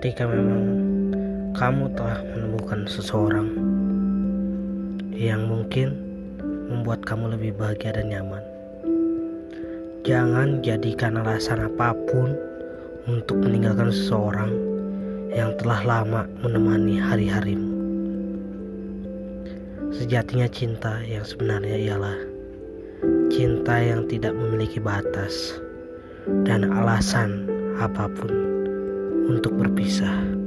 ketika memang kamu telah menemukan seseorang yang mungkin membuat kamu lebih bahagia dan nyaman. Jangan jadikan alasan apa pun untuk meninggalkan seseorang yang telah lama menemani hari-harimu. Sejatinya cinta yang sebenarnya ialah cinta yang tidak memiliki batas dan alasan apa pun untuk berpisah.